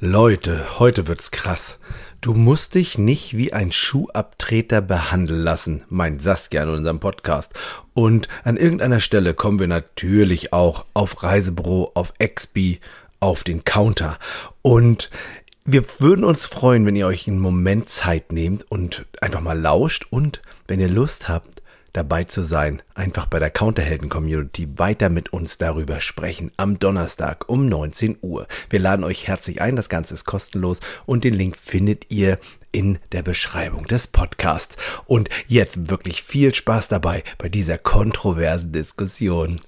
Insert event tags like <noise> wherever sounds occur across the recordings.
Leute, heute wird's krass. Du musst dich nicht wie ein Schuhabtreter behandeln lassen, meint Saskia in unserem Podcast. Und an irgendeiner Stelle kommen wir natürlich auch auf Reisebüro, auf Expi, auf den Counter. Und wir würden uns freuen, wenn ihr euch einen Moment Zeit nehmt und einfach mal lauscht und wenn ihr Lust habt, dabei zu sein, einfach bei der Counterhelden-Community weiter mit uns darüber sprechen am Donnerstag um 19 Uhr. Wir laden euch herzlich ein, das Ganze ist kostenlos und den Link findet ihr in der Beschreibung des Podcasts. Und jetzt wirklich viel Spaß dabei bei dieser kontroversen Diskussion.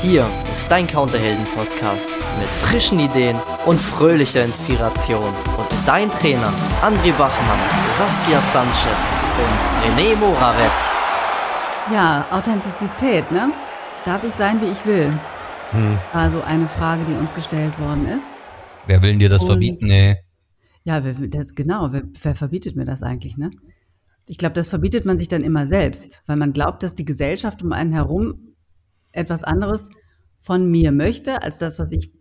Hier ist dein Counterhelden-Podcast mit frischen Ideen und fröhlicher Inspiration. Und dein Trainer André Bachmann, Saskia Sanchez und René Moravetz. Ja, Authentizität, ne? Darf ich sein, wie ich will? Hm. Also eine Frage, die uns gestellt worden ist. Wer will dir das und, verbieten, ey? Ja, wer, das, genau, wer, wer verbietet mir das eigentlich, ne? Ich glaube, das verbietet man sich dann immer selbst, weil man glaubt, dass die Gesellschaft um einen herum etwas anderes von mir möchte, als das, was ich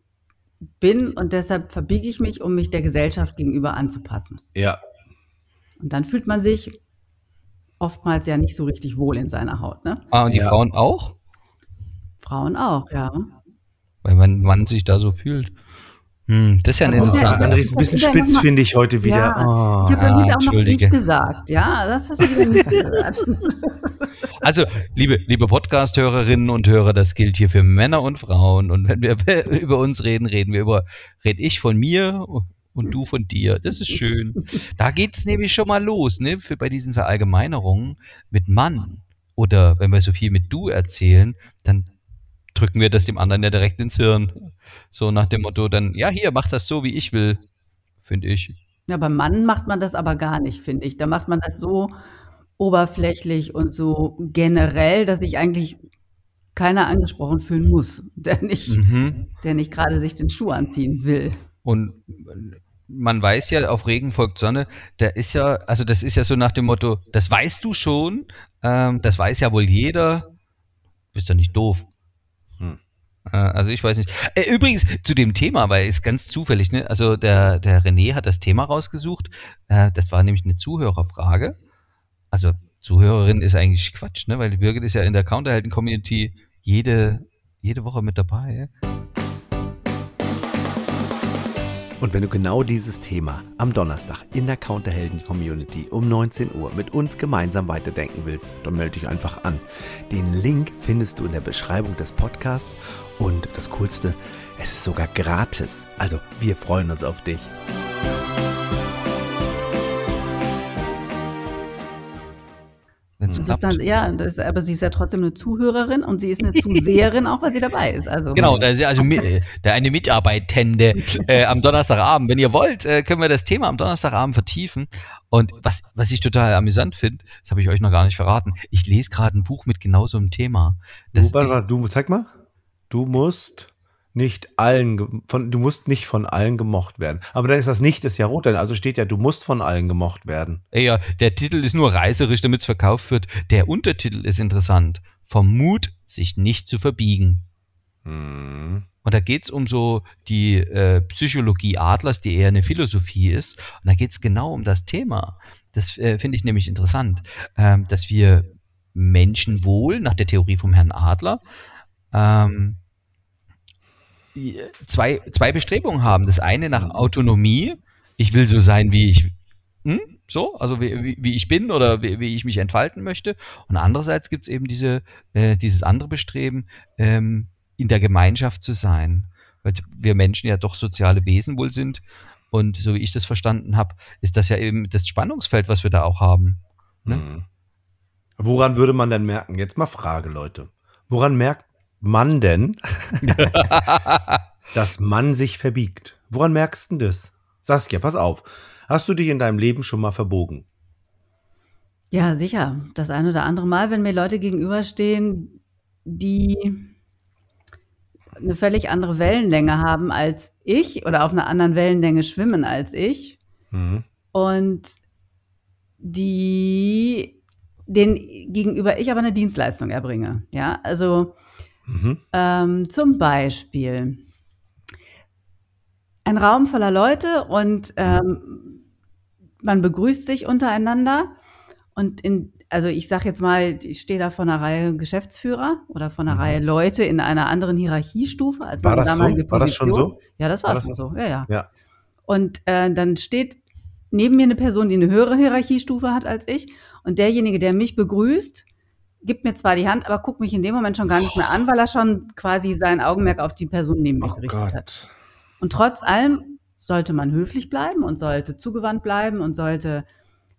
bin. Und deshalb verbiege ich mich, um mich der Gesellschaft gegenüber anzupassen. Ja. Und dann fühlt man sich oftmals ja nicht so richtig wohl in seiner Haut. Ne? Ah, und die ja. Frauen auch? Frauen auch, ja. Weil man, man sich da so fühlt. Hm, das ist ja ein interessanter. André ist ein bisschen spitz, finde ich heute wieder. Ja, oh. Ich habe ja, ah, auch noch nicht gesagt. Ja, das hast du wieder nicht gehört. <laughs> <laughs> Also, liebe, liebe Podcast-Hörerinnen und Hörer, das gilt hier für Männer und Frauen. Und wenn wir <laughs> über uns reden, reden wir über, red ich von mir und du von dir. Das ist schön. Da geht's nämlich schon mal los, ne? Für, bei diesen Verallgemeinerungen mit Mann. Oder wenn wir so viel mit du erzählen, dann drücken wir das dem anderen ja direkt ins Hirn. So nach dem Motto, dann, ja, hier, mach das so, wie ich will, finde ich. Ja, beim Mann macht man das aber gar nicht, finde ich. Da macht man das so oberflächlich und so generell, dass sich eigentlich keiner angesprochen fühlen muss, <laughs> der nicht, mhm. der nicht gerade sich den Schuh anziehen will. Und man weiß ja, auf Regen folgt Sonne, der ist ja, also das ist ja so nach dem Motto, das weißt du schon, ähm, das weiß ja wohl jeder, bist ja nicht doof. Äh, also ich weiß nicht. Äh, übrigens zu dem Thema, weil es ganz zufällig, ne? Also der, der René hat das Thema rausgesucht. Äh, das war nämlich eine Zuhörerfrage. Also Zuhörerin ist eigentlich Quatsch, ne? Weil die Birgit ist ja in der Counterhelden-Community jede, jede Woche mit dabei. Und wenn du genau dieses Thema am Donnerstag in der Counterhelden Community um 19 Uhr mit uns gemeinsam weiterdenken willst, dann melde dich einfach an. Den Link findest du in der Beschreibung des Podcasts und das Coolste, es ist sogar gratis. Also wir freuen uns auf dich. Sie ist dann, ja, das, aber sie ist ja trotzdem eine Zuhörerin und sie ist eine Zuseherin, auch weil sie dabei ist. Also. Genau, also, also der eine Mitarbeitende äh, am Donnerstagabend. Wenn ihr wollt, äh, können wir das Thema am Donnerstagabend vertiefen. Und was, was ich total amüsant finde, das habe ich euch noch gar nicht verraten, ich lese gerade ein Buch mit genau so einem Thema. Das du, warte, warte, du, zeig mal. Du musst nicht allen, von, du musst nicht von allen gemocht werden. Aber dann ist das nicht das Jahrhundert. Also steht ja, du musst von allen gemocht werden. Ja, der Titel ist nur reißerisch, damit es verkauft wird. Der Untertitel ist interessant. Vom Mut, sich nicht zu verbiegen. Hm. Und da geht es um so die äh, Psychologie Adlers, die eher eine Philosophie ist. Und da geht es genau um das Thema. Das äh, finde ich nämlich interessant, ähm, dass wir Menschenwohl nach der Theorie vom Herrn Adler ähm, zwei, zwei Bestrebungen haben. Das eine nach Autonomie. Ich will so sein, wie ich hm? so, also wie, wie, ich bin oder wie, wie ich mich entfalten möchte. Und andererseits gibt es eben diese, äh, dieses andere Bestreben, ähm, in der Gemeinschaft zu sein. Weil wir Menschen ja doch soziale Wesen wohl sind. Und so wie ich das verstanden habe, ist das ja eben das Spannungsfeld, was wir da auch haben. Ne? Mhm. Woran würde man denn merken? Jetzt mal Frage, Leute. Woran merkt man denn, <laughs> dass man sich verbiegt? Woran merkst du das? Saskia, pass auf. Hast du dich in deinem Leben schon mal verbogen? Ja, sicher. Das ein oder andere Mal, wenn mir Leute gegenüberstehen, die eine völlig andere Wellenlänge haben als ich oder auf einer anderen Wellenlänge schwimmen als ich. Mhm. Und die den gegenüber ich aber eine Dienstleistung erbringe. Ja, also Mhm. Ähm, zum Beispiel, ein Raum voller Leute und ähm, man begrüßt sich untereinander. Und in, also ich sage jetzt mal, ich stehe da von einer Reihe Geschäftsführer oder von einer Mhm. Reihe Leute in einer anderen Hierarchiestufe als War meine das so? damalige War das schon so? Ja, das war, War das schon so. Ja, ja. Ja. Und äh, dann steht neben mir eine Person, die eine höhere Hierarchiestufe hat als ich. Und derjenige, der mich begrüßt, gibt mir zwar die Hand, aber guckt mich in dem Moment schon gar nicht mehr an, weil er schon quasi sein Augenmerk auf die Person neben mich Oh gerichtet hat. Gott. Und trotz allem sollte man höflich bleiben und sollte zugewandt bleiben und sollte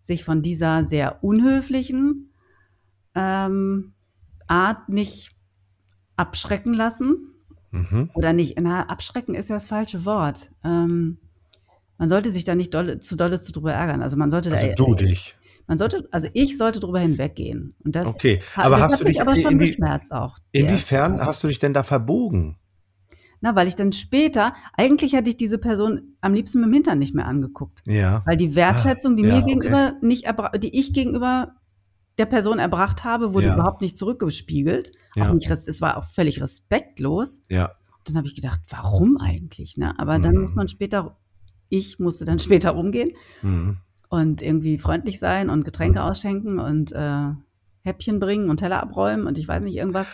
sich von dieser sehr unhöflichen ähm, Art nicht abschrecken lassen. Mhm. Oder nicht, na, abschrecken ist ja das falsche Wort. Ähm, man sollte sich da nicht dolle, zu dolle zu drüber ärgern. Also man sollte Also da, du dich. Man sollte, also ich sollte drüber hinweggehen. Und das, Okay, hat- aber das hast hat du mich dich aber schon geschmerzt auch. Inwiefern hast du dich denn da verbogen? Na, weil ich dann später, eigentlich hätte ich diese Person am liebsten mit dem Hintern nicht mehr angeguckt. Ja. Weil die Wertschätzung, die Ah, ja, mir okay. gegenüber nicht erbra die ich gegenüber der Person erbracht habe, wurde Ja. überhaupt nicht zurückgespiegelt. Ja. Auch nicht, es war auch völlig respektlos. Ja. Dann habe ich gedacht, warum eigentlich? Ne? Aber dann Mhm. muss man später, ich musste dann <laughs> später rumgehen Mhm. Und irgendwie freundlich sein und Getränke ausschenken und äh, Häppchen bringen und Teller abräumen und ich weiß nicht, irgendwas.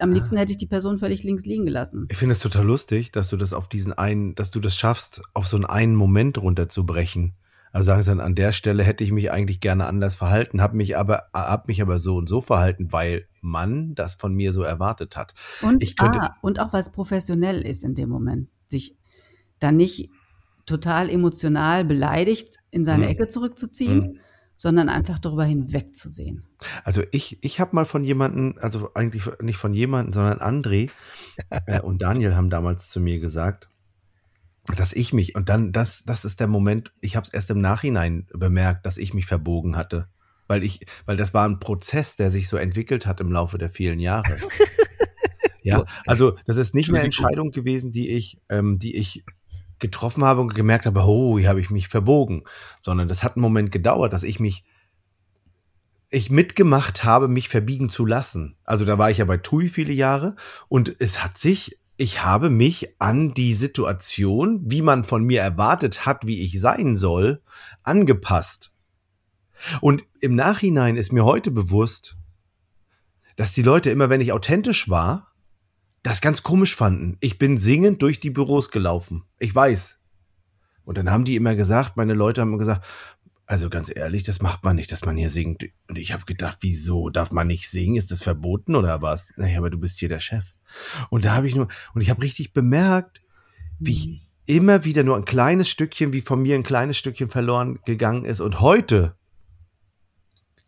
Am liebsten hätte ich die Person völlig links liegen gelassen. Ich finde es total lustig, dass du das auf diesen einen, dass du das schaffst, auf so einen einen Moment runterzubrechen. Also sagen sie dann, an der Stelle hätte ich mich eigentlich gerne anders verhalten, habe mich aber, hab mich aber so und so verhalten, weil man das von mir so erwartet hat. Und, Ich könnte- ah, und auch weil es professionell ist in dem Moment, sich dann nicht total emotional beleidigt in seine Mhm. Ecke zurückzuziehen, sondern einfach darüber hinwegzusehen. Also ich, ich habe mal von jemanden, also eigentlich nicht von jemanden, sondern André äh, und Daniel haben damals zu mir gesagt, dass ich mich, und dann, das, das ist der Moment, ich habe es erst im Nachhinein bemerkt, dass ich mich verbogen hatte. Weil ich, weil das war ein Prozess, der sich so entwickelt hat im Laufe der vielen Jahre. <laughs> ja, also das ist nicht eine Entscheidung gewesen, die ich, ähm, die ich getroffen habe und gemerkt habe, oh, hier habe ich mich verbogen, sondern das hat einen Moment gedauert, dass ich mich ich mitgemacht habe, mich verbiegen zu lassen. Also da war ich ja bei TUI viele Jahre und es hat sich, ich habe mich an die Situation, wie man von mir erwartet hat, wie ich sein soll, angepasst. Und im Nachhinein ist mir heute bewusst, dass die Leute immer, wenn ich authentisch war, das ganz komisch fanden. Ich bin singend durch die Büros gelaufen. Ich weiß. Und dann haben die immer gesagt, meine Leute haben gesagt, also ganz ehrlich, das macht man nicht, dass man hier singt. Und ich habe gedacht, wieso darf man nicht singen? Ist das verboten oder was? Naja, aber du bist hier der Chef. Und da habe ich nur, und ich habe richtig bemerkt, wie immer wieder nur ein kleines Stückchen, wie von mir ein kleines Stückchen verloren gegangen ist. Und heute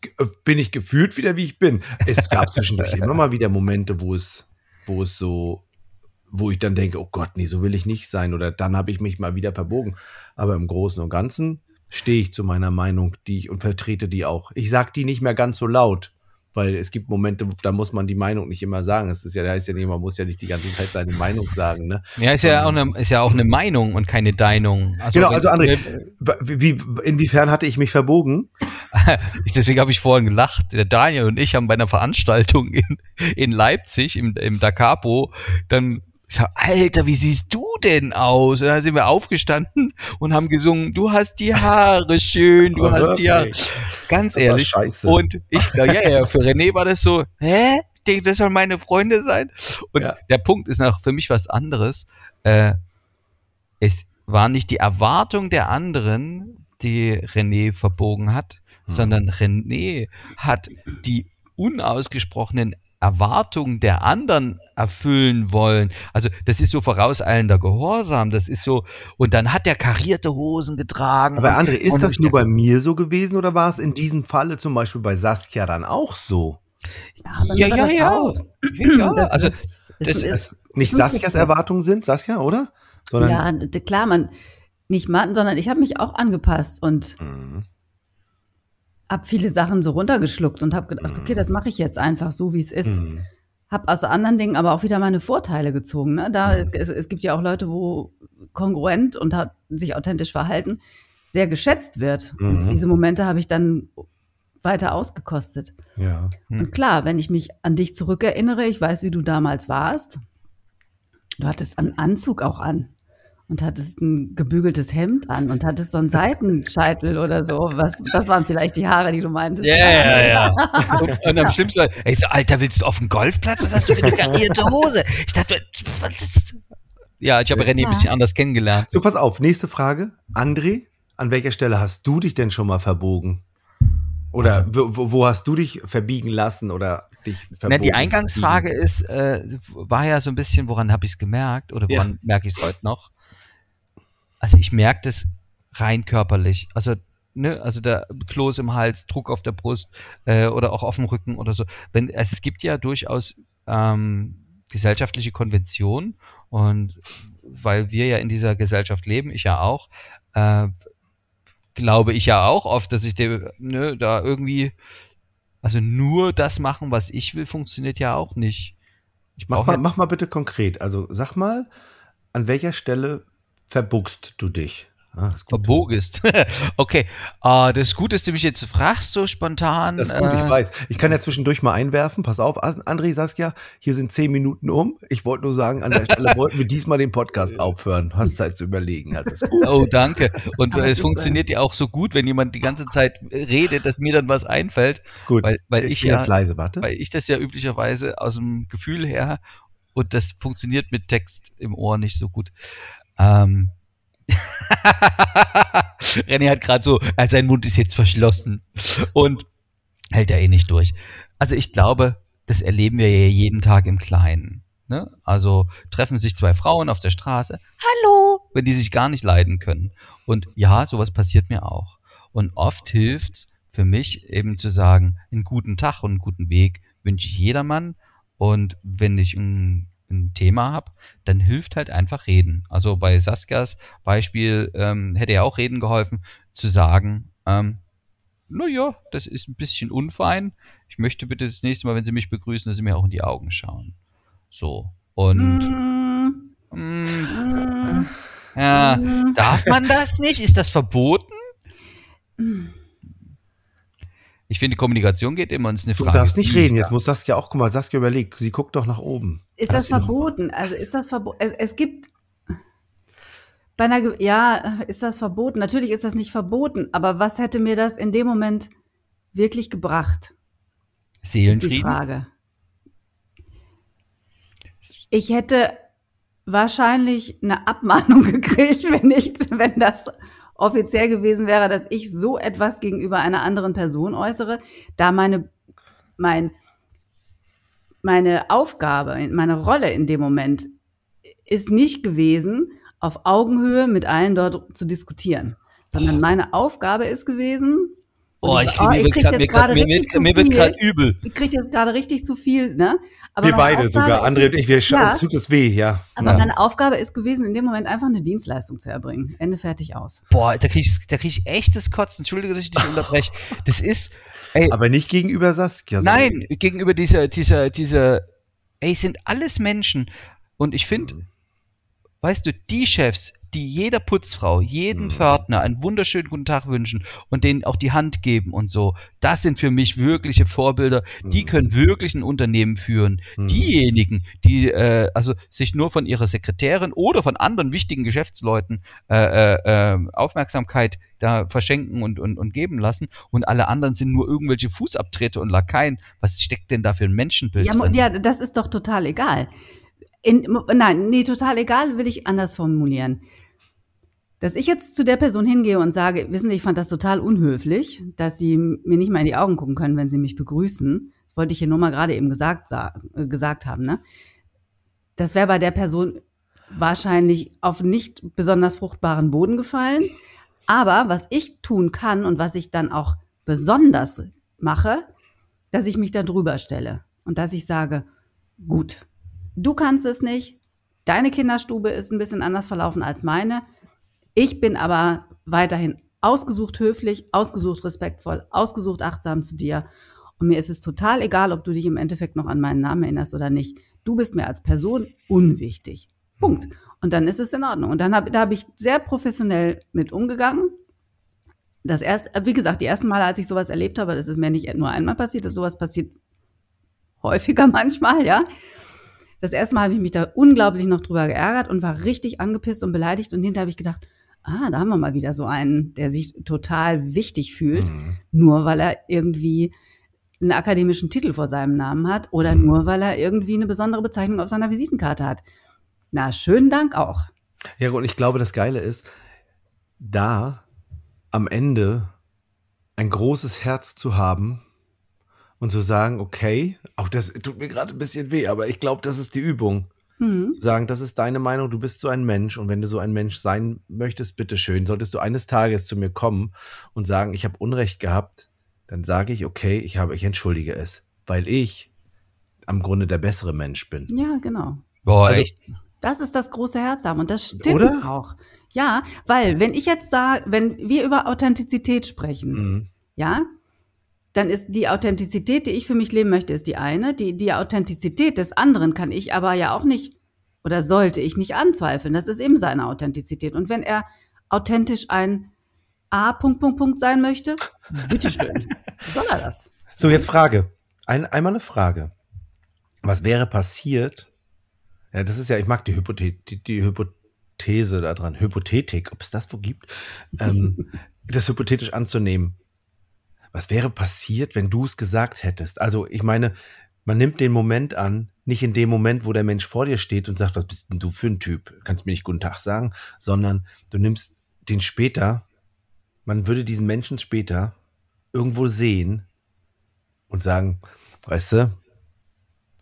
ge- bin ich gefühlt wieder, wie ich bin. Es gab <laughs> zwischendurch immer mal wieder Momente, wo es, wo es so, wo ich dann denke, oh Gott, nee, so will ich nicht sein. Oder dann habe ich mich mal wieder verbogen. Aber im Großen und Ganzen stehe ich zu meiner Meinung, die ich und vertrete die auch. Ich sage die nicht mehr ganz so laut, weil es gibt Momente, da muss man die Meinung nicht immer sagen. Es ist ja, da heißt ja nicht, man muss ja nicht die ganze Zeit seine Meinung sagen. Ne? Ja, ist ja, auch eine, ist ja auch eine Meinung und keine Deinung. genau, wenn- also André, wie, wie, inwiefern hatte ich mich verbogen? <laughs> Deswegen habe ich vorhin gelacht. Der Daniel und ich haben bei einer Veranstaltung in, in Leipzig im, im Da Capo dann ich sag, Alter, wie siehst du denn aus? Und dann sind wir aufgestanden und haben gesungen, du hast die Haare schön, du <laughs> hast die Haare. Ganz ehrlich. scheiße. Und ich, ja, ja, für René war das so, hä? Ich denke, das sollen meine Freunde sein. Und Ja. der Punkt ist noch für mich was anderes. Äh, es war nicht die Erwartung der anderen, die René verbogen hat, Hm. sondern René hat die unausgesprochenen Erwartungen der anderen erfüllen wollen. Also das ist so vorauseilender Gehorsam, das ist so, und dann hat er karierte Hosen getragen. Aber André, ist das nur bei mir so gewesen oder war es in diesem Falle zum Beispiel bei Saskia dann auch so? Ja, ja, ja. auch. Ja, Das also ist- das ist- nicht Saskias. Erwartungen sind, Saskia, oder? Sondern ja, klar, man, nicht Mann, sondern ich habe mich auch angepasst und Mhm. Habe viele Sachen so runtergeschluckt und habe gedacht, okay, das mache ich jetzt einfach so, wie es ist. Mhm. Habe aus anderen Dingen aber auch wieder meine Vorteile gezogen. Ne? Da, Mhm. es, es gibt ja auch Leute, wo kongruent und hat, sich authentisch verhalten sehr geschätzt wird. Mhm. Und diese Momente habe ich dann weiter ausgekostet. Ja. Und klar, wenn ich mich an dich zurückerinnere, ich weiß, wie du damals warst. Du hattest einen Anzug auch an. Und hattest ein gebügeltes Hemd an und hattest so einen Seitenscheitel oder so. Was, das waren vielleicht die Haare, die du meintest. Ja, ja, ja. <laughs> Und, und am schlimmsten, ey, so, Alter, willst du auf den Golfplatz? Was hast du für eine karierte Hose? Ich dachte, was ist Ja, ich habe René ein bisschen anders kennengelernt. So, pass auf, nächste Frage. André, an welcher Stelle hast du dich denn schon mal verbogen? Oder wo, wo hast du dich verbiegen lassen oder dich verbogen? Na, die Eingangsfrage ist, äh, war ja so ein bisschen, woran habe ich es gemerkt oder woran Ja. merke ich es heute noch? Also ich merke das rein körperlich. Also, ne, also der Kloß im Hals, Druck auf der Brust äh, oder auch auf dem Rücken oder so. Wenn, also es gibt ja durchaus ähm, gesellschaftliche Konventionen und weil wir ja in dieser Gesellschaft leben, ich ja auch, äh, glaube ich ja auch oft, dass ich de, ne, da irgendwie, also nur das machen, was ich will, funktioniert ja auch nicht. Ich Mach mal, ja, mach mal bitte konkret. Also sag mal, an welcher Stelle verbuchst du dich? Ah, ist verbogest. <laughs> okay, äh, das ist gut, dass du mich jetzt fragst, so spontan. Das ist gut, ich äh, weiß. Ich kann ja zwischendurch mal einwerfen. Pass auf, An- André, Saskia, hier sind zehn Minuten um. Ich wollte nur sagen, an der Stelle <laughs> wollten wir diesmal den Podcast aufhören. Hast Zeit zu überlegen. Also ist gut. Oh, danke. Und <laughs> es ist, funktioniert ja auch so gut, wenn jemand die ganze Zeit redet, dass mir dann was einfällt, gut. weil, weil ich bin ja, leise, warte. weil ich das ja üblicherweise aus dem Gefühl her und das funktioniert mit Text im Ohr nicht so gut. Ähm. <laughs> René hat gerade so, äh, sein Mund ist jetzt verschlossen und hält er eh nicht durch. Also ich glaube, das erleben wir ja jeden Tag im Kleinen. Ne? Also treffen sich zwei Frauen auf der Straße, hallo, wenn die sich gar nicht leiden können. Und ja, sowas passiert mir auch. Und oft hilft für mich eben zu sagen, einen guten Tag und einen guten Weg wünsche ich jedermann. Und wenn ich ein, ein Thema habe, dann hilft halt einfach reden. Also bei Saskias Beispiel ähm, hätte ja auch reden geholfen, zu sagen, ähm, naja, das ist ein bisschen unfein. Ich möchte bitte das nächste Mal, wenn Sie mich begrüßen, dass Sie mir auch in die Augen schauen. So. Und Mm, mm, mm, ja, mm. darf man das nicht? Ist das verboten? Ich finde, Kommunikation geht immer ist eine Du Frage. darfst nicht reden. Jetzt muss Saskia auch, guck mal, Saskia überlegt. Sie guckt doch nach oben. Ist das du noch- verboten? Also ist das verboten? Es, es gibt bei einer, ja, ist das verboten? Natürlich ist das nicht verboten, aber was hätte mir das in dem Moment wirklich gebracht? Die Seelenfrieden? Frage. Ich hätte wahrscheinlich eine Abmahnung <laughs> gekriegt, wenn ich, wenn das offiziell gewesen wäre, dass ich so etwas gegenüber einer anderen Person äußere, da meine, mein, meine Aufgabe, meine Rolle in dem Moment ist nicht gewesen, auf Augenhöhe mit allen dort zu diskutieren, sondern meine Aufgabe ist gewesen, Oh, und ich krieg, oh, mir ich wird krieg grad- jetzt mir, grad- gerade mir, wird- mir gerade übel. ich kriege jetzt gerade richtig zu viel, ne? Aber wir beide Aufgabe sogar. André und ich, wir Ja. uns tut es weh, ja. Aber Ja. meine Aufgabe ist gewesen, in dem Moment einfach eine Dienstleistung zu erbringen. Ende fertig aus. Boah, da krieg ich, da krieg ich echtes Kotzen. Entschuldige, dass ich dich unterbreche. <laughs> Das ist, ey, Aber nicht gegenüber Saskia. sondern- nein, gegenüber dieser, dieser, dieser, ey, es sind alles Menschen. Und ich finde, Mhm. Weißt du, die Chefs, die jeder Putzfrau, jedem Mhm. Pförtner einen wunderschönen guten Tag wünschen und denen auch die Hand geben und so, das sind für mich wirkliche Vorbilder. Die Mhm. können wirklich ein Unternehmen führen. Mhm. Diejenigen, die äh, also sich nur von ihrer Sekretärin oder von anderen wichtigen Geschäftsleuten äh, äh, äh, Aufmerksamkeit da verschenken und, und, und geben lassen und alle anderen sind nur irgendwelche Fußabtritte und Lakaien. Was steckt denn da für ein Menschenbild Ja, drin? ja, das ist doch total egal. In, nein, nee, total egal will ich anders formulieren. Dass ich jetzt zu der Person hingehe und sage, wissen Sie, ich fand das total unhöflich, dass Sie mir nicht mal in die Augen gucken können, wenn Sie mich begrüßen. Das wollte ich hier nur mal gerade eben gesagt, sa- äh, gesagt haben, ne? Das wäre bei der Person wahrscheinlich auf nicht besonders fruchtbaren Boden gefallen. Aber was ich tun kann und was ich dann auch besonders mache, dass ich mich da drüber stelle und dass ich sage, gut, du kannst es nicht, deine Kinderstube ist ein bisschen anders verlaufen als meine, ich bin aber weiterhin ausgesucht höflich, ausgesucht respektvoll, ausgesucht achtsam zu dir und mir ist es total egal, ob du dich im Endeffekt noch an meinen Namen erinnerst oder nicht. Du bist mir als Person unwichtig. Punkt. Und dann ist es in Ordnung. Und dann habe da hab ich sehr professionell mit umgegangen. Das erste, wie gesagt, die ersten Male, als ich sowas erlebt habe, das ist mir nicht nur einmal passiert, dass sowas passiert häufiger <laughs> manchmal, ja. Das erste Mal habe ich mich da unglaublich noch drüber geärgert und war richtig angepisst und beleidigt. Und hinterher habe ich gedacht, ah, da haben wir mal wieder so einen, der sich total wichtig fühlt, Mhm. nur weil er irgendwie einen akademischen Titel vor seinem Namen hat oder Mhm. nur weil er irgendwie eine besondere Bezeichnung auf seiner Visitenkarte hat. Na, schönen Dank auch. Ja, und ich glaube, das Geile ist, da am Ende ein großes Herz zu haben und zu sagen, okay, auch das tut mir gerade ein bisschen weh, aber ich glaube, das ist die Übung. Hm. Zu sagen, das ist deine Meinung, du bist so ein Mensch und wenn du so ein Mensch sein möchtest, bitteschön, solltest du eines Tages zu mir kommen und sagen, ich habe Unrecht gehabt, dann sage ich, okay, ich habe, ich entschuldige es, weil ich am Grunde der bessere Mensch bin. Ja, genau. Boah, Also- echt. Das ist das große Herz haben und das stimmt Oder? auch. Ja, weil wenn ich jetzt sage, wenn wir über Authentizität sprechen, Mhm. ja, dann ist die Authentizität, die ich für mich leben möchte, ist die eine. Die, die Authentizität des anderen kann ich aber ja auch nicht oder sollte ich nicht anzweifeln. Das ist eben seine Authentizität. Und wenn er authentisch ein A. Punkt, Punkt, Punkt sein möchte, bitteschön. <laughs> Soll er das? So, jetzt Frage. Ein, einmal eine Frage. Was wäre passiert? Ja, das ist ja, ich mag die, Hypothe die, die Hypothese da dran, Hypothetik, ob es das wo gibt, ähm, <laughs> das hypothetisch anzunehmen. Was wäre passiert, wenn du es gesagt hättest? Also, ich meine, man nimmt den Moment an, nicht in dem Moment, wo der Mensch vor dir steht und sagt, was bist denn du für ein Typ? Kannst mir nicht guten Tag sagen, sondern du nimmst den später, man würde diesen Menschen später irgendwo sehen und sagen, weißt du,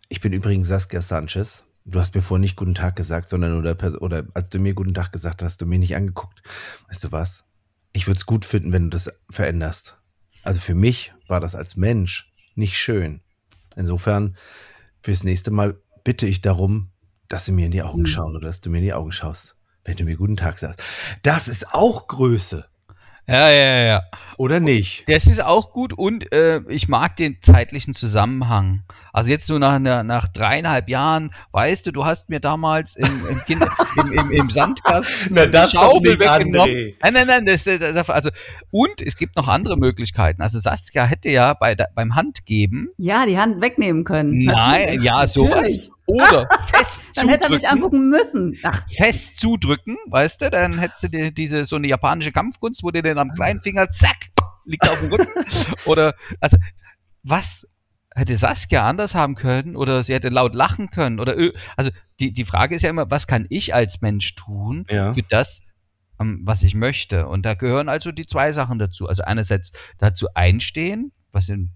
ich bin übrigens Saskia Sanchez. Du hast mir vorher nicht guten Tag gesagt, sondern oder, oder als du mir guten Tag gesagt hast, hast du mir nicht angeguckt. Weißt du was? Ich würde es gut finden, wenn du das veränderst. Also für mich war das als Mensch nicht schön. Insofern, fürs nächste Mal bitte ich darum, dass sie mir in die Augen Mhm. schauen oder dass du mir in die Augen schaust, wenn du mir guten Tag sagst. Das ist auch Größe, Ja, ja, ja. oder nicht? Das ist auch gut und äh, ich mag den zeitlichen Zusammenhang. Also jetzt nur nach, nach, dreieinhalb Jahren, weißt du, du hast mir damals im, im, kind, <laughs> im, im, im Sandkasten Na, das die Schaufel nicht, weggenommen. André. Nein, nein, nein, das, das, also und es gibt noch andere Möglichkeiten. Also Saskia hätte ja bei der, beim Handgeben, Ja, die Hand wegnehmen können. nein, Natürlich. ja, sowas. Natürlich. Oder <laughs> fest Dann hätte er mich angucken müssen. Ach, fest zudrücken, weißt du, dann hättest du dir diese so eine japanische Kampfkunst, wo dir den am kleinen Finger zack liegt auf dem Rücken. <laughs> oder also was hätte Saskia anders haben können oder sie hätte laut lachen können oder also die die Frage ist ja immer, was kann ich als Mensch tun Ja. für das ähm, was ich möchte und da gehören also die zwei Sachen dazu. Also einerseits dazu einstehen, was in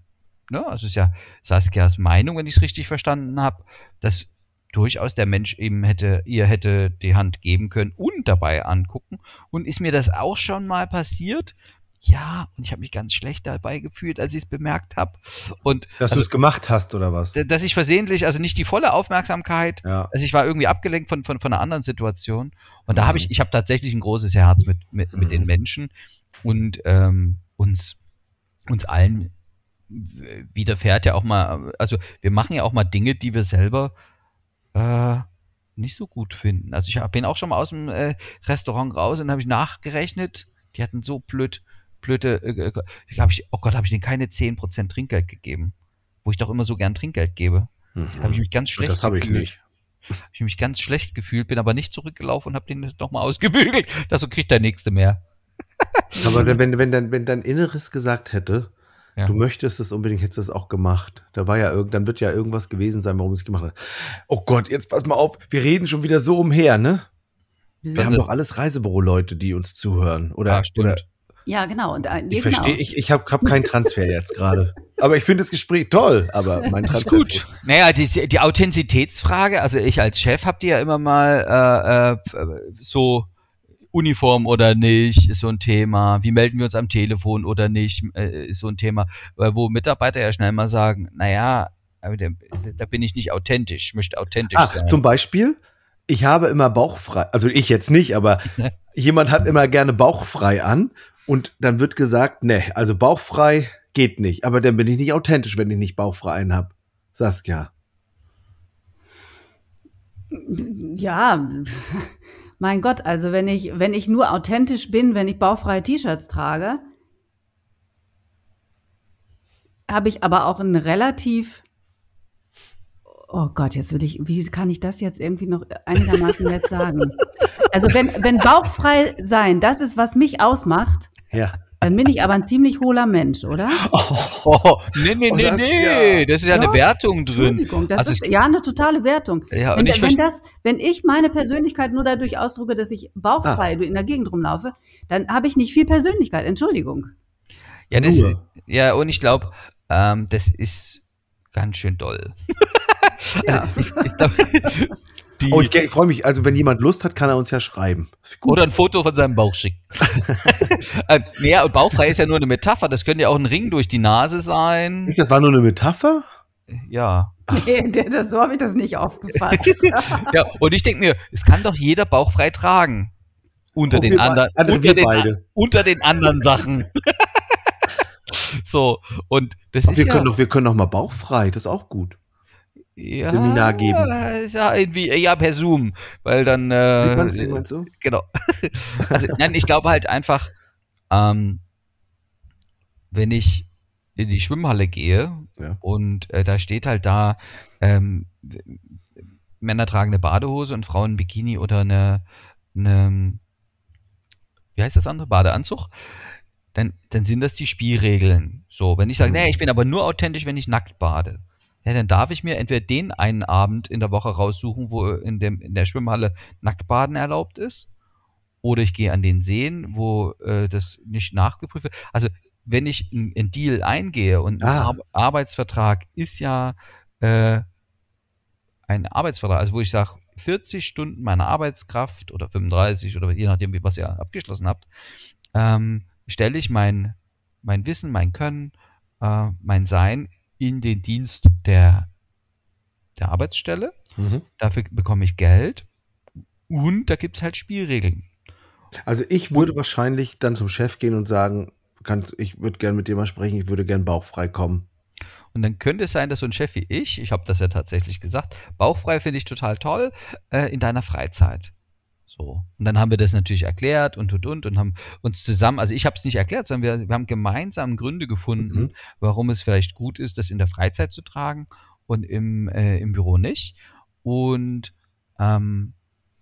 ne, also ist ja Saskias Meinung, wenn ich es richtig verstanden habe, dass durchaus der Mensch eben hätte, ihr hätte die Hand geben können und dabei angucken. Und ist mir das auch schon mal passiert? Ja, und ich habe mich ganz schlecht dabei gefühlt, als ich es bemerkt habe. Und Dass also, du es gemacht hast, oder was? dass ich versehentlich, also nicht die volle Aufmerksamkeit, Ja. also ich war irgendwie abgelenkt von, von, von einer anderen Situation. Und da Mhm. habe ich, ich habe tatsächlich ein großes Herz mit, mit, mit den Mhm. Menschen und ähm, uns, uns allen widerfährt ja auch mal, also wir machen ja auch mal Dinge, die wir selber äh, nicht so gut finden. Also ich hab- bin auch schon mal aus dem äh, Restaurant raus und habe ich nachgerechnet, die hatten so blöd, blöde, äh, äh, ich hab ich, oh Gott, habe ich denen keine 10% Trinkgeld gegeben, wo ich doch immer so gern Trinkgeld gebe. Habe ich mich ganz schlecht Das habe ich gefühlt. nicht. Habe ich mich ganz schlecht gefühlt, bin aber nicht zurückgelaufen und habe den nochmal ausgebügelt. Das so kriegt der Nächste mehr. Aber wenn, wenn, dein, wenn dein Inneres gesagt hätte, Ja. du möchtest es unbedingt, hättest du es auch gemacht. Da war ja irgend, dann wird ja irgendwas gewesen sein, warum es gemacht hat. Oh Gott, jetzt pass mal auf, wir reden schon wieder so umher, ne? wir haben doch alles Reisebüro-Leute, die uns zuhören. Oder, Ah, stimmt. oder ja, genau. Und, äh, ich genau. verstehe, ich, ich habe hab keinen Transfer jetzt gerade. Aber ich finde das Gespräch toll, aber mein Transfer. Gut. Naja, die, die Authentizitätsfrage, also ich als Chef habe die ja immer mal äh, äh, so Uniform oder nicht, ist so ein Thema. Wie melden wir uns am Telefon oder nicht, äh, ist so ein Thema. Wo Mitarbeiter ja schnell mal sagen, naja, da bin ich nicht authentisch, ich möchte authentisch Ah, sein. zum Beispiel, ich habe immer bauchfrei, also ich jetzt nicht, aber <laughs> jemand hat immer gerne bauchfrei an und dann wird gesagt, ne, also bauchfrei geht nicht, aber dann bin ich nicht authentisch, wenn ich nicht bauchfrei einen hab. Saskia. Ja, <laughs> mein Gott, also wenn ich, wenn ich nur authentisch bin, wenn ich bauchfreie T-Shirts trage, habe ich aber auch ein relativ Oh Gott, jetzt will ich, wie kann ich das jetzt irgendwie noch einigermaßen nett sagen? <laughs> Also wenn, wenn bauchfrei sein, das ist, was mich ausmacht, Ja. Dann bin ich aber ein ziemlich hohler Mensch, oder? Oh, nee, nee, Oh, nee, das- nee. Das ist ja eine Doch, Wertung drin. Entschuldigung, das Also ist ja eine totale Wertung. Ja, und wenn, ich wenn, das, wenn ich meine Persönlichkeit nur dadurch ausdrücke, dass ich bauchfrei Ah. in der Gegend rumlaufe, dann habe ich nicht viel Persönlichkeit. Entschuldigung. Ja, das, ja, und ich glaube, ähm, das ist ganz schön doll. <laughs> Ja. Also ich, ich glaub, die, Oh, ich, ich freue mich. Also, wenn jemand Lust hat, kann er uns ja schreiben. Oder ein Foto von seinem Bauch schicken. äh, ja, und bauchfrei ist ja nur eine Metapher. Das könnte ja auch ein Ring durch die Nase sein. Das war nur eine Metapher? Ja. Nee, das, so habe ich das nicht aufgefasst. <laughs> Ja, und ich denke mir, es kann doch jeder bauchfrei tragen. Unter den anderen, also unter, den, beide. unter den anderen Sachen. <laughs> so, und das Ach, ist wir, ja, können doch, wir können doch mal bauchfrei. Das ist auch gut. Ja, Seminar geben. Ja, irgendwie, ja, per Zoom, weil dann, äh, Sieht man's, sieht man's so? genau. <laughs> Also, nein, ich glaube halt einfach, ähm, wenn ich in die Schwimmhalle gehe Ja. und äh, da steht halt da, ähm, Männer tragen eine Badehose und Frauen ein Bikini oder eine, eine wie heißt das andere? Badeanzug. Dann, dann sind das die Spielregeln. So, wenn ich sage, Mhm. nee, ich bin aber nur authentisch, wenn ich nackt bade. Ja, dann darf ich mir entweder den einen Abend in der Woche raussuchen, wo in, dem, in der Schwimmhalle Nacktbaden erlaubt ist. Oder ich gehe an den Seen, wo äh, das nicht nachgeprüft wird. Also, wenn ich einen Deal eingehe und ein Ah. Ar Arbeitsvertrag ist ja äh, ein Arbeitsvertrag, also wo ich sage, 40 Stunden meiner Arbeitskraft oder 35 oder je nachdem, wie- was ihr abgeschlossen habt, ähm, stelle ich mein, mein Wissen, mein Können, äh, mein Sein in den Dienst der, der Arbeitsstelle. Mhm. Dafür bekomme ich Geld und da gibt es halt Spielregeln. Also, ich würde wahrscheinlich dann zum Chef gehen und sagen, kannst, ich würde gerne mit dir mal sprechen, ich würde gerne bauchfrei kommen. Und dann könnte es sein, dass so ein Chef wie ich, ich habe das ja tatsächlich gesagt, bauchfrei finde ich total toll, äh, in deiner Freizeit. So. Und dann haben wir das natürlich erklärt und und und und haben uns zusammen, also ich habe es nicht erklärt, sondern wir, wir haben gemeinsam Gründe gefunden, Mhm. warum es vielleicht gut ist, das in der Freizeit zu tragen und im, äh, im Büro nicht. Und ähm,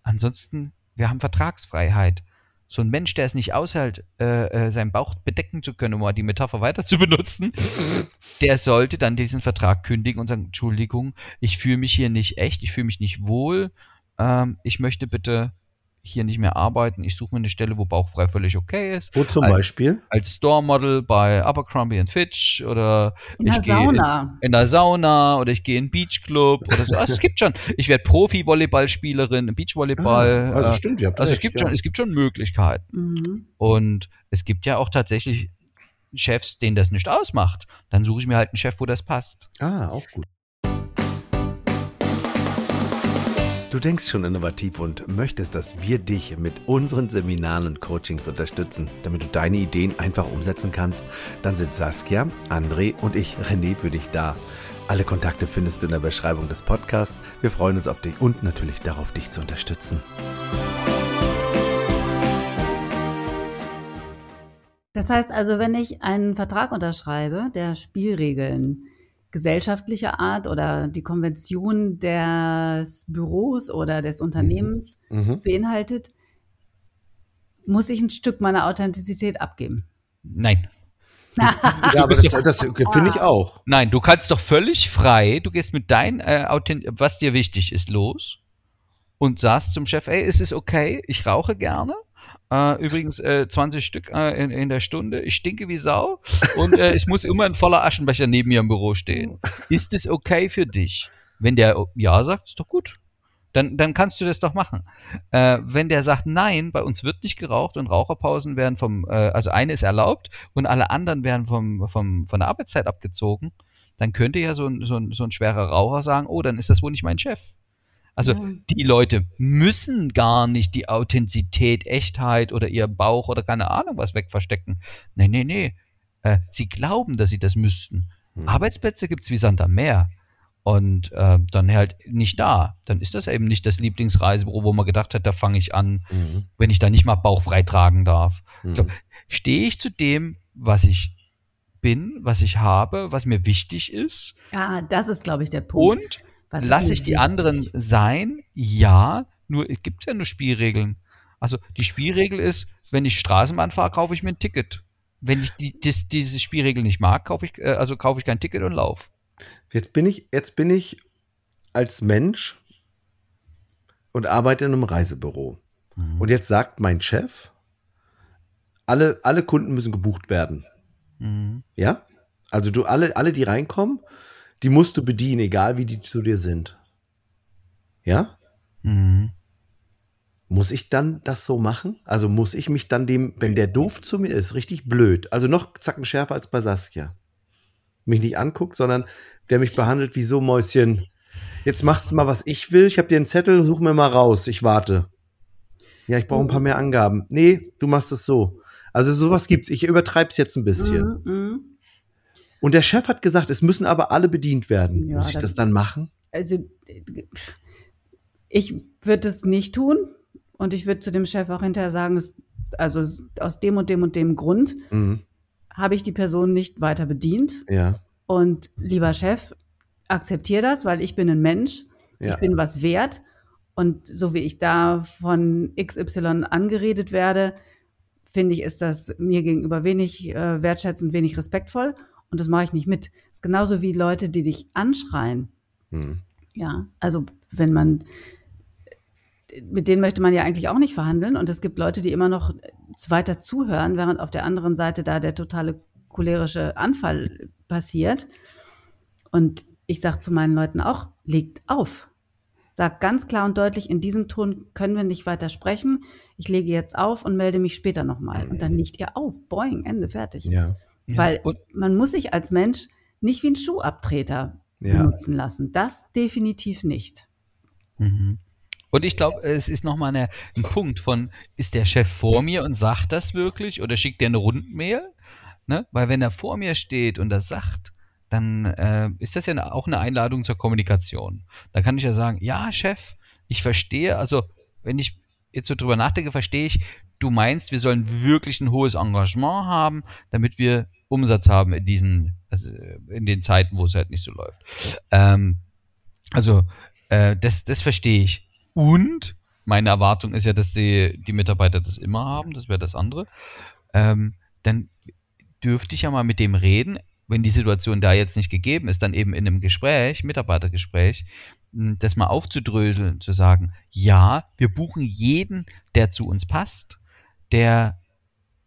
ansonsten, wir haben Vertragsfreiheit. So ein Mensch, der es nicht aushält, äh, äh, seinen Bauch bedecken zu können, um mal die Metapher weiter zu benutzen, <laughs> der sollte dann diesen Vertrag kündigen und sagen, Entschuldigung, ich fühle mich hier nicht echt, ich fühle mich nicht wohl, ähm, ich möchte bitte hier nicht mehr arbeiten, ich suche mir eine Stelle, wo bauchfrei völlig okay ist. Wo zum Al- Beispiel? Als Store-Model bei Abercrombie and Fitch oder In ich der gehe Sauna. in der Sauna oder ich gehe in einen Beachclub oder so. Also es gibt schon. Ich werde Profi-Volleyballspielerin, im Beachvolleyball. Ah, also äh, stimmt, ihr habt also es recht, gibt ja. schon, es gibt schon Möglichkeiten. Mhm. Und es gibt ja auch tatsächlich Chefs, denen das nicht ausmacht. Dann suche ich mir halt einen Chef, wo das passt. Ah, auch gut. Du denkst schon innovativ und möchtest, dass wir dich mit unseren Seminaren und Coachings unterstützen, damit du deine Ideen einfach umsetzen kannst, dann sind Saskia, André und ich, René, für dich da. Alle Kontakte findest du in der Beschreibung des Podcasts. Wir freuen uns auf dich und natürlich darauf, dich zu unterstützen. Das heißt also, wenn ich einen Vertrag unterschreibe, der Spielregeln gesellschaftlicher Art oder die Konvention des Büros oder des Unternehmens Mhm. beinhaltet, muss ich ein Stück meiner Authentizität abgeben. Nein. Ja, aber das, das finde ich auch. Nein, du kannst doch völlig frei, du gehst mit dein, äh, Authent was dir wichtig ist, los und sagst zum Chef, ey, ist es okay, ich rauche gerne. Äh, übrigens äh, 20 Stück äh, in, in der Stunde, ich stinke wie Sau und äh, es muss immer ein voller Aschenbecher neben mir im Büro stehen. Ist es okay für dich? Wenn der Ja sagt, ist doch gut. Dann, dann kannst du das doch machen. Äh, wenn der sagt, nein, bei uns wird nicht geraucht und Raucherpausen werden vom, also eine ist erlaubt und alle anderen werden vom, vom, von der Arbeitszeit abgezogen, dann könnte ja so ein, so, ein, so ein schwerer Raucher sagen, oh, dann ist das wohl nicht mein Chef. Also Ja. die Leute müssen gar nicht die Authentizität, Echtheit oder ihr Bauch oder keine Ahnung was wegverstecken. Nee, nee, nee. Äh, sie glauben, dass sie das müssten. Mhm. Arbeitsplätze gibt's wie Sand am Meer. Und äh, dann halt nicht da. Dann ist das eben nicht das Lieblingsreisebüro, wo man gedacht hat, da fange ich an, Mhm. wenn ich da nicht mal bauchfrei tragen darf. Mhm. Stehe ich zu dem, was ich bin, was ich habe, was mir wichtig ist Ja, das ist, glaube ich, der Punkt. und Was Lasse ich die anderen sein? Ja, nur es gibt ja nur Spielregeln. Also die Spielregel ist, wenn ich Straßenbahn fahre, kaufe ich mir ein Ticket. Wenn ich die, dies, diese Spielregel nicht mag, kaufe ich, äh, also kaufe ich kein Ticket und lauf. Jetzt bin ich, jetzt bin ich als Mensch und arbeite in einem Reisebüro. Und jetzt sagt mein Chef, alle, alle Kunden müssen gebucht werden. Mhm. Ja? Also du alle, alle, die reinkommen, die musst du bedienen, egal wie die zu dir sind. Ja? Mhm. Muss ich dann das so machen? Also muss ich mich dann dem, wenn der doof zu mir ist, richtig blöd, also noch zacken schärfer als bei Saskia, mich nicht anguckt, sondern der mich behandelt wie so Mäuschen. Jetzt machst du mal, was ich will. Ich habe dir einen Zettel, such mir mal raus. Ich warte. Ja, ich brauche ein paar mehr Angaben. Nee, du machst es so. Also sowas gibt's. Ich übertreib's jetzt ein bisschen. Mhm, mhm. Und der Chef hat gesagt, es müssen aber alle bedient werden. Ja, Muss ich dann- das dann machen? Also ich würde es nicht tun und ich würde zu dem Chef auch hinterher sagen, es, also aus dem und dem und dem Grund Mhm. habe ich die Person nicht weiter bedient Ja. und lieber Chef, akzeptiere das, weil ich bin ein Mensch, Ja. ich bin was wert und so wie ich da von XY angeredet werde, finde ich, ist das mir gegenüber wenig äh, wertschätzend, wenig respektvoll und das mache ich nicht mit. ist genauso wie Leute, die dich anschreien. Mhm. Ja, also wenn man, mit denen möchte man ja eigentlich auch nicht verhandeln und es gibt Leute, die immer noch weiter zuhören, während auf der anderen Seite da der totale cholerische Anfall passiert. Und ich sage zu meinen Leuten auch, legt auf. Sag ganz klar und deutlich, in diesem Ton können wir nicht weiter sprechen. Ich lege jetzt auf und melde mich später nochmal. Und dann legt ihr auf. Boing, Ende, fertig. Ja. Ja. Weil Und, man muss sich als Mensch nicht wie ein Schuhabtreter Ja. benutzen lassen. Das definitiv nicht. Mhm. Und ich glaube, es ist nochmal eine, ein Punkt von, ist der Chef vor mir und sagt das wirklich oder schickt der eine Rundmail? Ne? Weil wenn er vor mir steht und das sagt, dann äh, ist das ja auch eine Einladung zur Kommunikation. Da kann ich ja sagen, ja, Chef, ich verstehe, also wenn ich jetzt so drüber nachdenke, verstehe ich, du meinst, wir sollen wirklich ein hohes Engagement haben, damit wir Umsatz haben in diesen, also in den Zeiten, wo es halt nicht so läuft. Ähm, also äh, das, das verstehe ich. Und meine Erwartung ist ja, dass die, die Mitarbeiter das immer haben, das wäre das andere. Ähm, dann dürfte ich ja mal mit dem reden, wenn die Situation da jetzt nicht gegeben ist, dann eben in einem Gespräch, Mitarbeitergespräch, mh, das mal aufzudröseln, zu sagen, ja, wir buchen jeden, der zu uns passt, der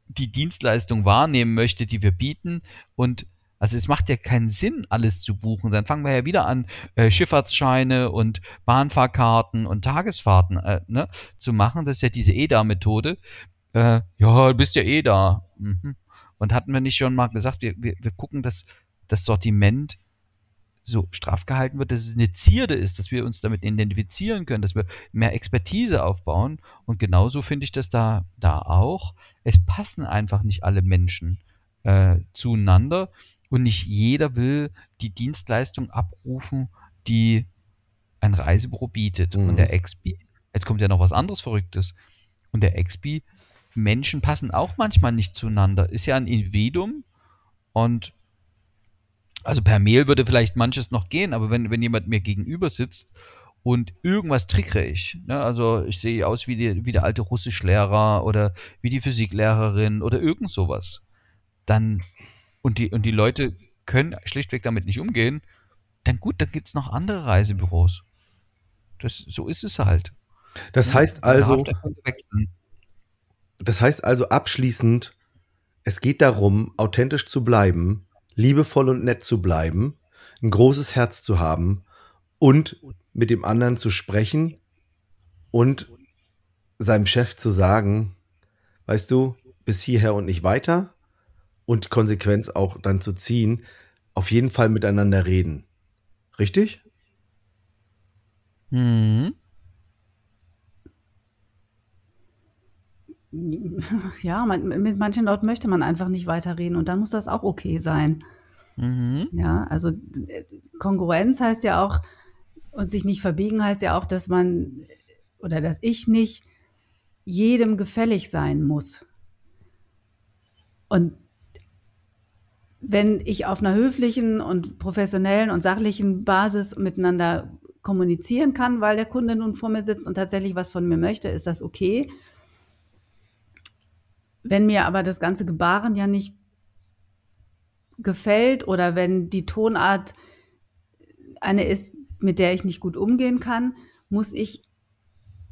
die Dienstleistung wahrnehmen möchte, die wir bieten und also es macht ja keinen Sinn, alles zu buchen. Dann fangen wir ja wieder an, äh, Schifffahrtsscheine und Bahnfahrkarten und Tagesfahrten äh, ne, zu machen. Das ist ja diese EDA-Methode. Äh, ja, du bist ja eh da. Mhm. Und hatten wir nicht schon mal gesagt, wir, wir, wir gucken, dass das Sortiment so straff gehalten wird, dass es eine Zierde ist, dass wir uns damit identifizieren können, dass wir mehr Expertise aufbauen. Und genauso finde ich das da, da auch. Es passen einfach nicht alle Menschen äh, zueinander und nicht jeder will die Dienstleistung abrufen, die ein Reisebüro bietet. Mhm. Und der Expi, jetzt kommt ja noch was anderes Verrücktes. Und der Expi, Menschen passen auch manchmal nicht zueinander. Ist ja ein Individuum und also per Mail würde vielleicht manches noch gehen, aber wenn, wenn jemand mir gegenüber sitzt und irgendwas trickere ich, ne, also ich sehe aus wie, die, wie der alte Russischlehrer oder wie die Physiklehrerin oder irgend sowas, dann und die, und die Leute können schlichtweg damit nicht umgehen, dann gut, dann gibt es noch andere Reisebüros. Das, so ist es halt. Das heißt also, das heißt also abschließend, es geht darum, authentisch zu bleiben, liebevoll und nett zu bleiben, ein großes Herz zu haben und mit dem anderen zu sprechen und seinem Chef zu sagen, weißt du, bis hierher und nicht weiter und Konsequenz auch dann zu ziehen, auf jeden Fall miteinander reden. Richtig? Mhm. <laughs> Ja, man, mit manchen Leuten möchte man einfach nicht weiterreden und dann muss das auch okay sein. Mhm. Ja, also äh, Kongruenz heißt ja auch, und sich nicht verbiegen heißt ja auch, dass man oder dass ich nicht jedem gefällig sein muss. Und wenn ich auf einer höflichen und professionellen und sachlichen Basis miteinander kommunizieren kann, weil der Kunde nun vor mir sitzt und tatsächlich was von mir möchte, ist das okay. Wenn mir aber das ganze Gebaren ja nicht gefällt oder wenn die Tonart eine ist, mit der ich nicht gut umgehen kann, muss ich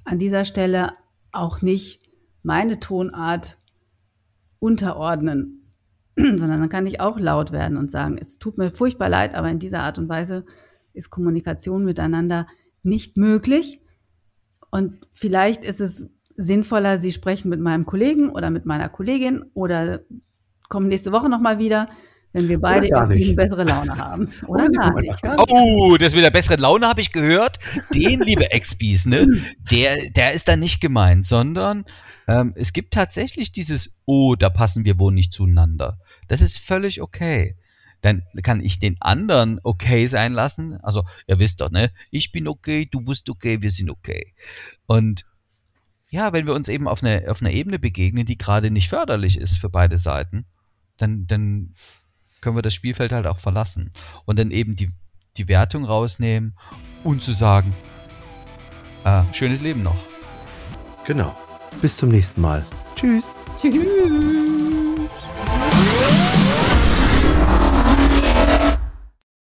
an dieser Stelle auch nicht meine Tonart unterordnen, <clears throat> sondern dann kann ich auch laut werden und sagen, es tut mir furchtbar leid, aber in dieser Art und Weise ist Kommunikation miteinander nicht möglich. Und vielleicht ist es sinnvoller, Sie sprechen mit meinem Kollegen oder mit meiner Kollegin oder kommen nächste Woche nochmal wieder, wenn wir beide irgendwie eine bessere Laune haben. <laughs> Oder, oder gar nicht. Oh, das mit der besseren Laune habe ich gehört. Den, liebe Expies, ne, <laughs> der, der ist da nicht gemeint, sondern ähm, es gibt tatsächlich dieses Oh, da passen wir wohl nicht zueinander. Das ist völlig okay dann kann ich den anderen okay sein lassen. Also, ihr wisst doch, ne? Ich bin okay, du bist okay, wir sind okay. Und ja, wenn wir uns eben auf, eine, auf einer Ebene begegnen, die gerade nicht förderlich ist für beide Seiten, dann, dann können wir das Spielfeld halt auch verlassen. Und dann eben die, die Wertung rausnehmen und zu sagen, äh, schönes Leben noch. Genau. Bis zum nächsten Mal. Tschüss. Tschüss.